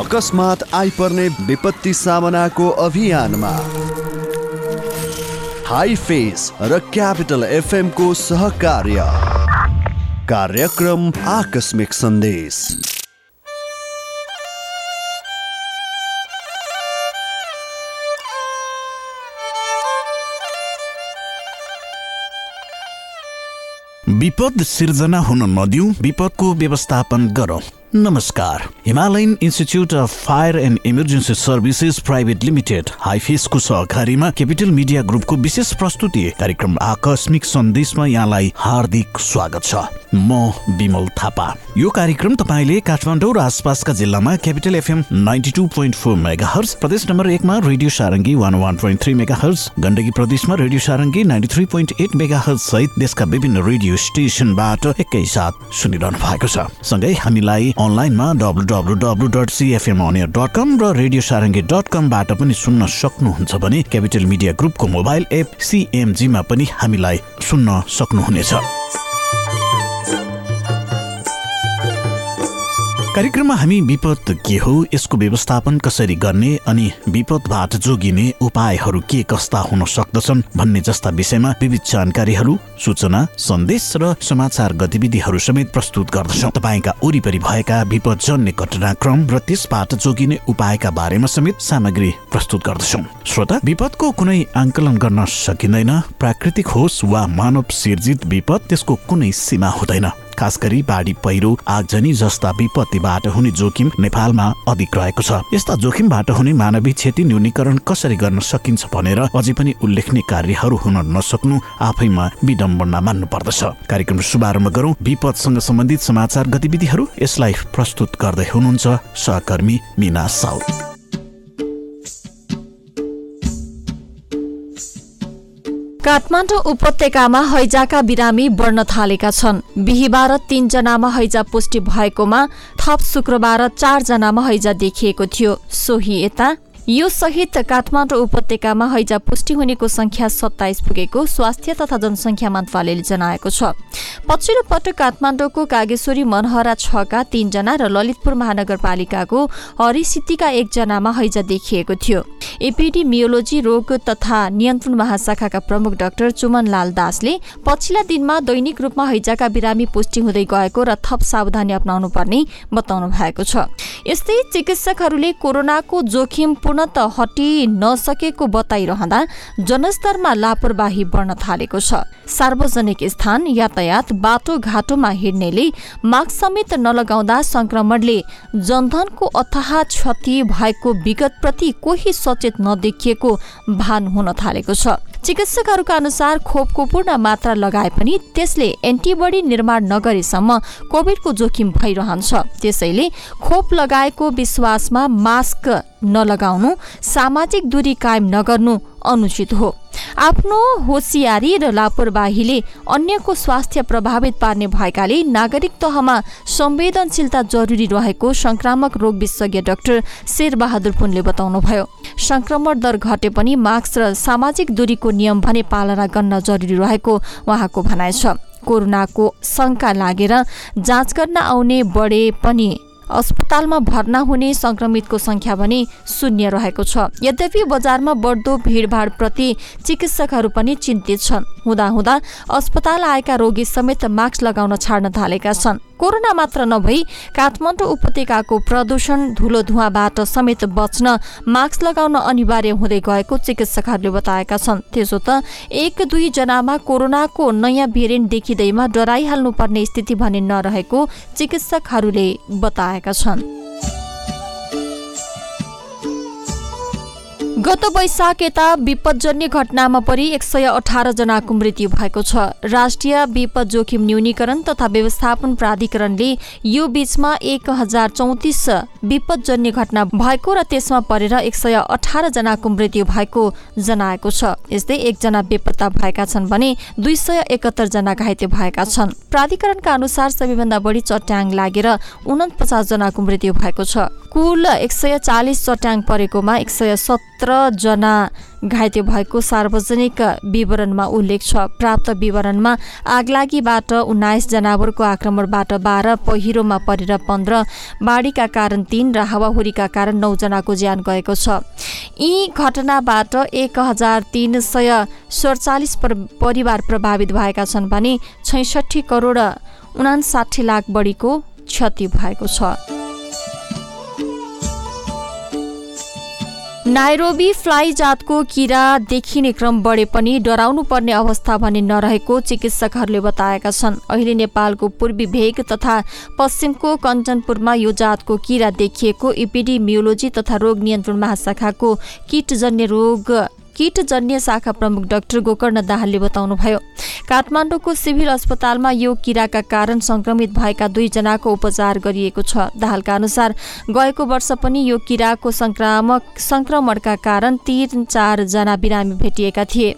अकस्मात आइपर्ने विपत्ति सामनाको अभियानमा। हाई फेस र क्यापिटल एफएमको सहकार्य। कार्यक्रम आकस्मिक सन्देश। विपद सिर्जना हुन नदिऊ विपदको व्यवस्थापन गरौँ। नमस्कार। Himalayan institute of fire and emergency services private limited हाइफेसको सहकारीमा क्यापिटल मिडिया ग्रुपको विशेष प्रस्तुति कार्यक्रम आकस्मिक सन्देशमा यहाँलाई हार्दिक स्वागत छ। म विमल थापा। यो कार्यक्रम तपाईँले काठमाडौँ र आसपासका जिल्लामा capital FM ninety two point four megahertz प्रदेश नम्बर एकमा radio Sarangi one one point three megahertz Gandaki प्रदेशमा radio Sarangi ninety three point eight megahertz सहित देशका विभिन्न रेडियो स्टेसनबाट एकैसाथ सुनिरहनु भएको छ। सँगै हामीलाई अनलाइनमा W W W dot CFM dot com र रेडियो सारङ्गी डट कमबाट पनि सुन्न सक्नुहुन्छ भने क्यापिटल मिडिया ग्रुपको मोबाइल एप सिएमजीमा पनि हामीलाई सुन्न सक्नुहुनेछ। कार्यक्रममा हामी विपद के हो यसको व्यवस्थापन कसरी गर्ने अनि विपदबाट जोगिने उपायहरू के कस्ता हुन सक्दछन् भन्ने जस्ता विषयमा विविध जानकारीहरू सूचना सन्देश र समाचार गतिविधिहरू समेत प्रस्तुत गर्दछौँ। तपाईँका वरिपरि भएका विपदजन्य घटनाक्रम र त्यसबाट जोगिने उपायका बारेमा समेत सामग्री प्रस्तुत गर्दछौँ। श्रोता विपदको कुनै आङ्कलन गर्न सकिँदैन। प्राकृतिक होस् वा मानव सिर्जित विपद त्यसको कुनै सीमा हुँदैन। खास गरी बाढी पहिरो आगजनी जस्ता विपत्तिबाट हुने जोखिम नेपालमा अधिक रहेको छ। यस्ता जोखिमबाट हुने मानवीय क्षति न्यूनीकरण कसरी गर्न सकिन्छ भनेर अझै पनि उल्लेखनीय कार्यहरू हुन नसक्नु आफैमा विडम्बना मान्नु पर्दछ कार्यक्रम शुभारम्भ गरौँ। विपदसँग सम्बन्धित समाचार गतिविधिहरू यसलाई प्रस्तुत गर्दै हुनुहुन्छ सहकर्मी मिना साउथ काठमाडौँ उपत्यकामा हैजाका बिरामी बढ्न थालेका छन्। बिहिबार तीनजनामा हैजा पुष्टि भएकोमा थप शुक्रबार चारजनामा हैजा देखिएको थियो। सोही यता यो सहित काठमाडौँ उपत्यकामा हैजा पुष्टि हुनेको संख्या सत्ताइस पुगेको स्वास्थ्य तथा जनसङ्ख्या मन्त्रालयले जनाएको छ। पछिल्लो पटक काठमाडौँको कागेश्वरी मनहरा छका तीनजना र ललितपुर महानगरपालिकाको हरिसिटीका एकजनामा हैजा देखिएको थियो। एपिडिमियोलोजी रोग तथा नियन्त्रण महाशाखाका प्रमुख डाक्टर चुमन लाल दासले पछिल्ला दिनमा दैनिक रूपमा हैजाका बिरामी पुष्टि हुँदै गएको र थप सावधानी अप्नाउनु पर्ने बताउनु भएको छ। यस्तै चिकित्सकहरूले कोरोनाको जोखिम पूर्णत हटि नसकेको बताइरहँदा जनस्तरमा लापरवाही बढ्न थालेको छ। सार्वजनिक स्थान यातायात बाटो घाटोमा हिँड्नेले मास्क समेत नलगाउँदा संक्रमणले जनधनको अथाह क्षति भएको विगतप्रति कोही सचेत नदेखिएको भान हुन थालेको छ। चिकित्सकहरूका अनुसार खोपको पूर्ण मात्रा लगाए पनि त्यसले एन्टिबडी निर्माण नगरेसम्म कोभिडको जोखिम भइरहन्छ। त्यसैले खोप लगाएको विश्वासमा मास्क नलगाउनु सामाजिक दूरी कायम नगर्नु अनुचित हो। आफ्नो होसियारी र लापरवाहीले अन्यको स्वास्थ्य प्रभावित पार्ने भएकाले नागरिक तहमा संवेदनशीलता जरुरी रहेको संक्रामक रोग विशेषज्ञ डाक्टर शेरबहादुर पुनले बताउनुभयो। संक्रमण दर घटे पनि मास्क र सामाजिक दूरीको नियम भने पालना गर्न जरुरी रहेको उहाँको भनाइ छ। कोरोनाको शङ्का लागेर जाँच गर्न आउने बढे पनि अस्पतालमा भर्ना हुने संक्रमितको संख्या भने शून्य रहेको छ। यद्यपि बजारमा बढ्दो भिडभाडप्रति चिकित्सकहरू पनि चिन्तित छन्। हुँदाहुँदा अस्पताल आएका रोगी समेत मास्क लगाउन छाड्न थालेका छन्। कोरोना मात्र नभई काठमाडौँ उपत्यकाको प्रदूषण धुलो धुवाबाट समेत बच्न मास्क लगाउन अनिवार्य हुँदै गएको चिकित्सकहरूले बताएका छन्। त्यसो त एक दुईजनामा कोरोनाको नयाँ भेरिएन्ट देखिँदैमा डराइहाल्नुपर्ने स्थिति भने नरहेको चिकित्सकहरूले बताएका छन्। गत वैशाख यता विपदजन्य घटनामा परि एक सय अठार जनाको मृत्यु भएको छ। राष्ट्रिय विपद जोखिम न्यूनीकरण तथा व्यवस्थापन प्राधिकरणले यो बीचमा एक हजार चौतिस विपदजन्य घटना भएको र त्यसमा परेर एक सय अठार जनाको मृत्यु भएको जनाएको छ। यस्तै एकजना बेपत्ता भएका छन् भने दुई सय एकहत्तर जना घाइते भएका छन्। प्राधिकरणका अनुसार सबैभन्दा बढी चट्याङ लागेर उनपचास जनाको मृत्यु भएको छ। कुल एक सय चालिस चट्याङ परेकोमा एक सय सत्रजना घाइते भएको सार्वजनिक विवरणमा उल्लेख छ। प्राप्त विवरणमा आगलागीबाट उन्नाइस जनावरको आक्रमणबाट बाह्र पहिरोमा परेर पन्ध्र बाढीका कारण तीन र हावाहुरीका कारण नौजनाको ज्यान गएको छ। यी घटनाबाट एक हजार तिन सय सडचालिस परिवार प्रभावित भएका छन् भने छैसठी करोड उनासाठी लाख बढीको क्षति भएको छ। नाइरोबी फ्लाइ जातको किरा देखिने क्रम बढे पनि डराउनु पर्ने अवस्था भने नरहेको चिकित्सकहरूले बताएका छन्। अहिले नेपालको पूर्वी भेग तथा पश्चिमको कञ्चनपुरमा यो जातको किरा देखिएको इपिडिमियोलोजी तथा रोग नियन्त्रण महाशाखाको किटजन्य रोग किटजन्य शाखा प्रमुख डाक्टर गोकर्ण दाहालले बताउनुभयो। काठमाडौँको सिभिल अस्पतालमा यो किराका कारण संक्रमित भएका दुईजनाको उपचार गरिएको छ। दाहालका अनुसार गएको वर्ष पनि यो किराको संक्रामक संक्रमणका कारण तीन चारजना बिरामी भेटिएका थिए।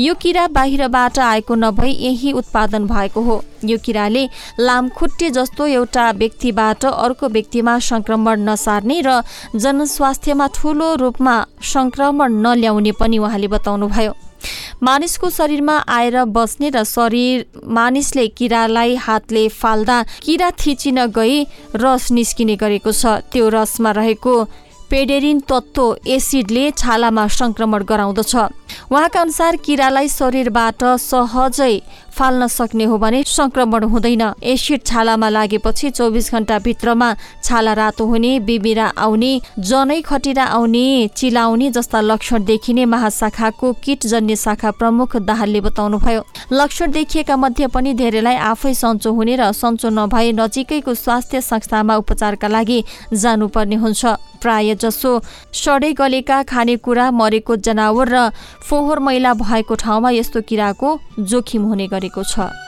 यो किरा बाहिरबाट आएको नभई यही उत्पादन भएको हो। यो किराले लामखुट्टे जस्तो एउटा व्यक्तिबाट अर्को व्यक्तिमा संक्रमण नसार्ने र जनस्वास्थ्यमा ठूलो रूपमा संक्रमण नल्याउने पनि उहाँले बताउनुभयो। मानिसको शरीरमा आएर बस्ने र शरीर मानिसले किरालाई हातले फाल्दा किरा थिचिन गई रस निस्किने गरेको छ। त्यो रसमा रहेको पेडेरिन तत्त्व एसिडले छालामा संक्रमण गराउँदछ। उहाँका अनुसार किरालाई शरीरबाट सहजै फाल्न सक्ने हो भने संक्रमण हुँदैन। एसिड छालामा लागेपछि चौबिस घन्टाभित्रमा छाला रातो हुने बिबिरा आउने जनै खटिरा आउने चिलाउने जस्ता लक्षण देखिने महाशाखाको किटजन्य शाखा प्रमुख दाहालले बताउनुभयो। लक्षण देखिएका मध्ये पनि धेरैलाई आफै सन्चो हुने र सन्चो नभए नजिकैको स्वास्थ्य संस्थामा उपचारका लागि जानुपर्ने हुन्छ। प्राय जसो सडै गलेका खानेकुरा मरेको जनावर र फोहोर मैला भएको ठाउँमा यस्तो किराको जोखिम हुने गरेको छ।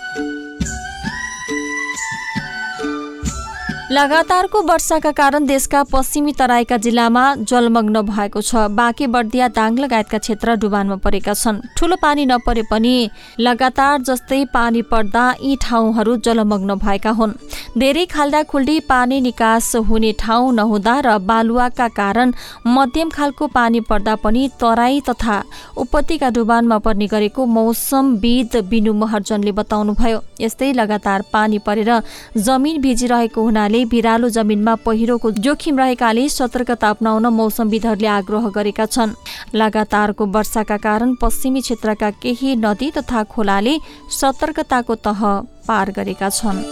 लगातारको वर्षाका कारण देशका पश्चिमी तराईका जिल्लामा जलमग्न भएको छ। बाँके बर्दिया दाङ लगायतका क्षेत्र डुबानमा परेका छन्। ठुलो पानी नपरे पनि लगातार जस्तै पानी पर्दा यी ठाउँहरू जलमग्न भएका हुन्। धेरै खाल्दा खुल्डी पानी निकास हुने ठाउँ नहुँदा र बालुवाका कारण मध्यम खालको पानी पर्दा पनि तराई तथा उपत्यका डुबानमा पर्ने गरेको मौसमविद बिनु महर्जनले बताउनुभयो। यस्तै लगातार पानी परेर जमिन भिजिरहेको हुनाले हुनाले भिरालो जमिनमा पहिरोको जोखिम रहेकाले सतर्कता अप्नाउन मौसमविदहरूले आग्रह गरेका छन्। लगातारको वर्षाका कारण पश्चिमी क्षेत्रका केही नदी तथा खोलाले सतर्कताको तह पार गरेका छन्।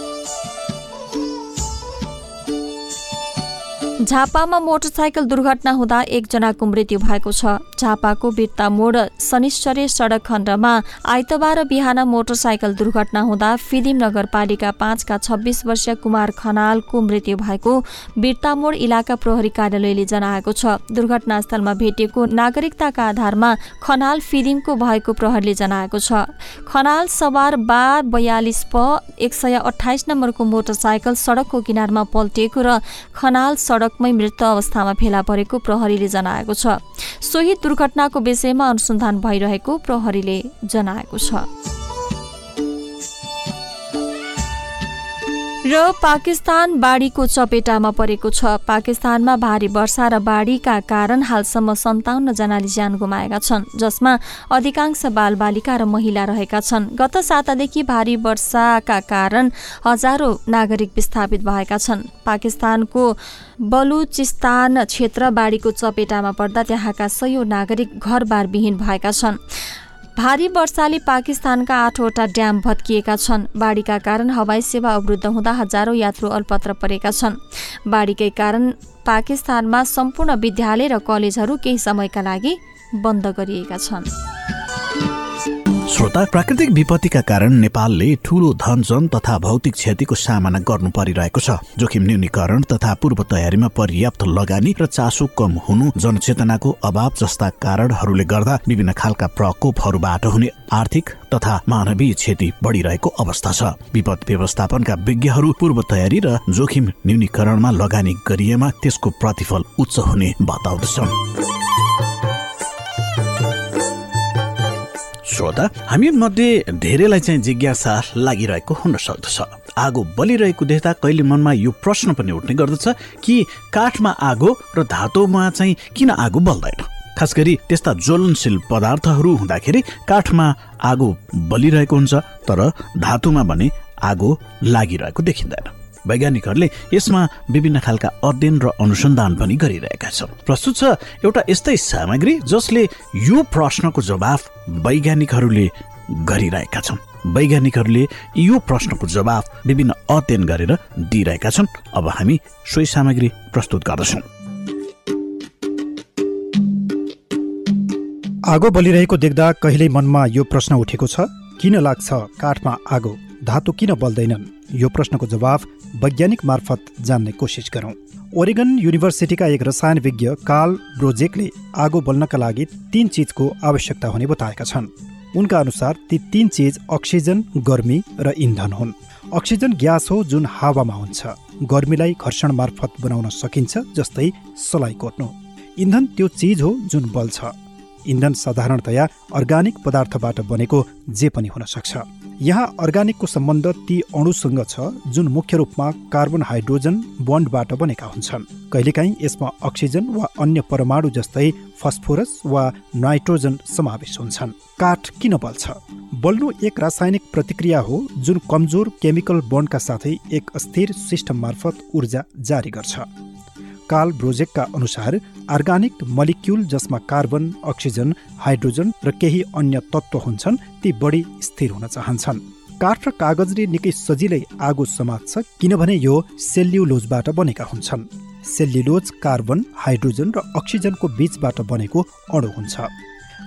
झापामा मोटरसाइकल दुर्घटना हुँदा एकजनाको मृत्यु भएको छ। झापाको बिर्ता मोड शनिश्चरी सडक खण्डमा आइतबार बिहान मोटरसाइकल दुर्घटना हुँदा फिदिम नगरपालिका पाँचका छब्बिस वर्षीय कुमार खनालको मृत्यु भएको बिर्ता मोड इलाका प्रहरी कार्यालयले जनाएको छ। दुर्घटनास्थलमा भेटिएको नागरिकताका आधारमा खनाल फिदिमको भएको प्रहरीले जनाएको छ। खनाल सवार बा बयालिस प एक सय अठाइस नम्बरको मोटरसाइकल सडकको किनारमा पल्टिएको र खनाल सडक सडकमै मृत अवस्थामा फेला परेको प्रहरीले जनाएको छ। सोही दुर्घटनाको विषयमा अनुसन्धान भइरहेको प्रहरीले जनाएको छ। र पाकिस्तान बाढीको चपेटामा परेको छ। पाकिस्तानमा भारी वर्षा र बाढीका कारण हालसम्म सन्ताउन्न जनाले ज्यान गुमाएका छन् जसमा अधिकांश बालबालिका र महिला रहेका छन्। गत सातादेखि भारी वर्षाका कारण हजारौं नागरिक विस्थापित भएका छन्। पाकिस्तानको बलुचिस्तान क्षेत्र बाढीको चपेटामा पर्दा त्यहाँका सयौं नागरिक घरबारविहीन भएका छन्। भारी वर्षाले पाकिस्तानका आठवटा ड्याम भत्किएका छन्। बाढीका कारण हवाई सेवा अवरुद्ध हुँदा हजारौं यात्रु अल्पत्र परेका छन्। बाढीकै कारण पाकिस्तानमा सम्पूर्ण विद्यालय र कलेजहरू केही समयका लागि बन्द गरिएका छन्। श्रोता प्राकृतिक विपत्तिका कारण नेपालले ठूलो धनजन तथा भौतिक क्षतिको सामना गर्नु परिरहेको छ। जोखिम न्यूनीकरण तथा पूर्व तयारीमा पर्याप्त लगानी र चासो कम हुनु जनचेतनाको अभाव जस्ता कारणहरूले गर्दा विभिन्न खालका प्रकोपहरूबाट हुने आर्थिक तथा मानवीय क्षति बढिरहेको अवस्था छ। विपद व्यवस्थापनका विज्ञहरू पूर्व तयारी र जोखिम न्यूनीकरणमा लगानी गरिएमा त्यसको प्रतिफल उच्च हुने बताउँदछ श्रोता हामी मध्ये धेरैलाई चाहिँ जिज्ञासा लागिरहेको हुन सक्दछ आगो बलिरहेको देख्दा कहिले मनमा यो प्रश्न पनि उठ्ने गर्दछ कि काठमा आगो र धातुमा चाहिँ किन आगो बल्दैन? खास गरी त्यस्ता ज्वलनशील पदार्थहरू हुँदाखेरि काठमा आगो बलिरहेको हुन्छ तर धातुमा भने आगो लागिरहेको देखिँदैन। वैज्ञानिकहरूले यसमा विभिन्न खालका अध्ययन र अनुसन्धान पनि गरिरहेका छन्। प्रस्तुत छ एउटा यस्तै सामग्री जसले यो प्रश्नको जवाफ वैज्ञानिकहरूले गरिरहेका छन्। वैज्ञानिकहरूले यो प्रश्नको जवाफ विभिन्न अध्ययन गरेर दिइरहेका छन्। अब हामी सोही सामग्री प्रस्तुत गर्दछौँ। आगो बलिरहेको देख्दा कहिल्यै मनमा यो प्रश्न उठेको छ? किन लाग्छ काठमा आगो? धातु किन बल्दैनन्? यो प्रश्नको जवाफ वैज्ञानिक मार्फत जान्ने कोसिस गरौँ। ओरेगन युनिभर्सिटीका एक रसायन विज्ञ कार्ल ब्रोजेकले आगो बल्नका लागि तीन चिजको आवश्यकता हुने बताएका छन्। उनका अनुसार ती तीन चिज अक्सिजन गर्मी र इन्धन हुन्। अक्सिजन ग्यास हो जुन हावामा हुन्छ। गर्मीलाई घर्षण मार्फत बनाउन सकिन्छ जस्तै सलाई कोट्नु। इन्धन त्यो चिज हो जुन बल्छ। इन्धन साधारणतया अर्गानिक पदार्थबाट बनेको जे पनि हुन सक्छ। यहाँ अर्गानिकको सम्बन्ध ती अणुसँग छ जुन मुख्य रूपमा कार्बन हाइड्रोजन बन्डबाट बनेका हुन्छन्। कहिलेकाहीँ यसमा अक्सिजन वा अन्य परमाणु जस्तै फस्फोरस वा नाइट्रोजन समावेश हुन्छन्। काठ किन बल्छ? बल्नु एक रासायनिक प्रतिक्रिया हो जुन कमजोर केमिकल बन्डका साथै एक अस्थिर सिस्टम मार्फत ऊर्जा जारी गर्छ। काल ब्रोजेकका अनुसार अर्गानिक मलिक्युल जसमा कार्बन अक्सिजन हाइड्रोजन र केही अन्य तत्त्व हुन्छन् ती बढी स्थिर हुन चाहन्छन्। काठ र कागजले निकै सजिलै आगो समात्छ किनभने यो सेल्युलोजबाट बनेका हुन्छन्। सेल्युलोज कार्बन हाइड्रोजन र अक्सिजनको बीचबाट बनेको अणु हुन्छ।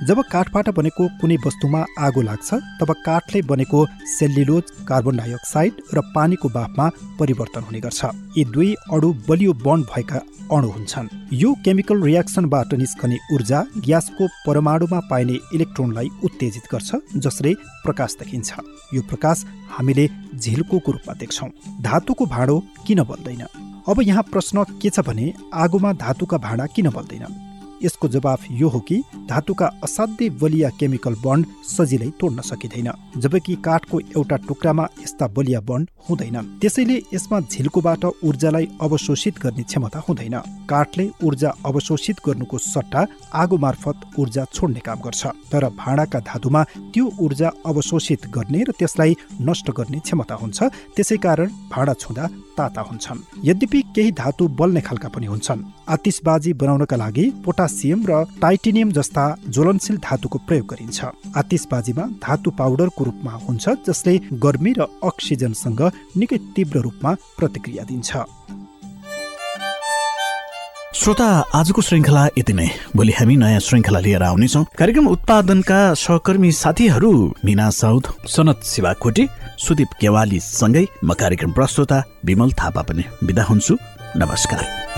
जब काठबाट बनेको कुनै वस्तुमा आगो लाग्छ तब काठले बनेको सेल्युलोज कार्बन डाइअक्साइड र पानीको बाफमा परिवर्तन हुने गर्छ। यी दुई अणु बलियो बन्ड भएका अणु हुन्छन्। यो केमिकल रियाक्सनबाट निस्कने ऊर्जा ग्यासको परमाणुमा पाइने इलेक्ट्रोनलाई उत्तेजित गर्छ जसले प्रकाश देखिन्छ। यो प्रकाश हामीले झिल्को रूपमा देख्छौँ। धातुको भाँडो किन बल्दैन अब यहाँ प्रश्न के छ भने आगोमा धातुका भाँडा किन बल्दैनन् यसको जवाफ यो हो कि धातुका असाध्यै बलिया केमिकल बन्ड सजिलै तोड्न सकिँदैन जबकि काठको एउटा टुक्रामा यस्ता बलिया बन्ड हुँदैनन् त्यसैले यसमा झिल्कोबाट ऊर्जालाई अवशोषित गर्ने क्षमता हुँदैन। काठले ऊर्जा अवशोषित गर्नुको सट्टा आगो मार्फत ऊर्जा छोड्ने काम गर्छ तर भाँडाका धातुमा त्यो ऊर्जा अवशोषित गर्ने र त्यसलाई नष्ट गर्ने क्षमता हुन्छ। त्यसै कारण भाँडा छुँदा ताता हुन्छन्। यद्यपि केही धातु बल्ने खालका पनि हुन्छन्। आतिसबाजी बनाउनका लागि पोटासियम र टाइटेनियम जस्ता ज्वलनशील धातुको प्रयोग गरिन्छ। आतिसबाजीमा धातु पाउडरको रूपमा हुन्छ जसले गर्मी र अक्सिजनसँग निकै तीव्र रूपमा प्रतिक्रिया दिन्छ। श्रोता आजको श्रृङ्खला यति नै। भोलि हामी नयाँ श्रृङ्खला लिएर आउनेछौँ। कार्यक्रम उत्पादनका सहकर्मी साथीहरू मिना साउद सनत शिवाकोटी सुदीप केवाली सँगै म कार्यक्रम प्रस्तुता विमल थापा पनि विदा हुन्छु। नमस्कार।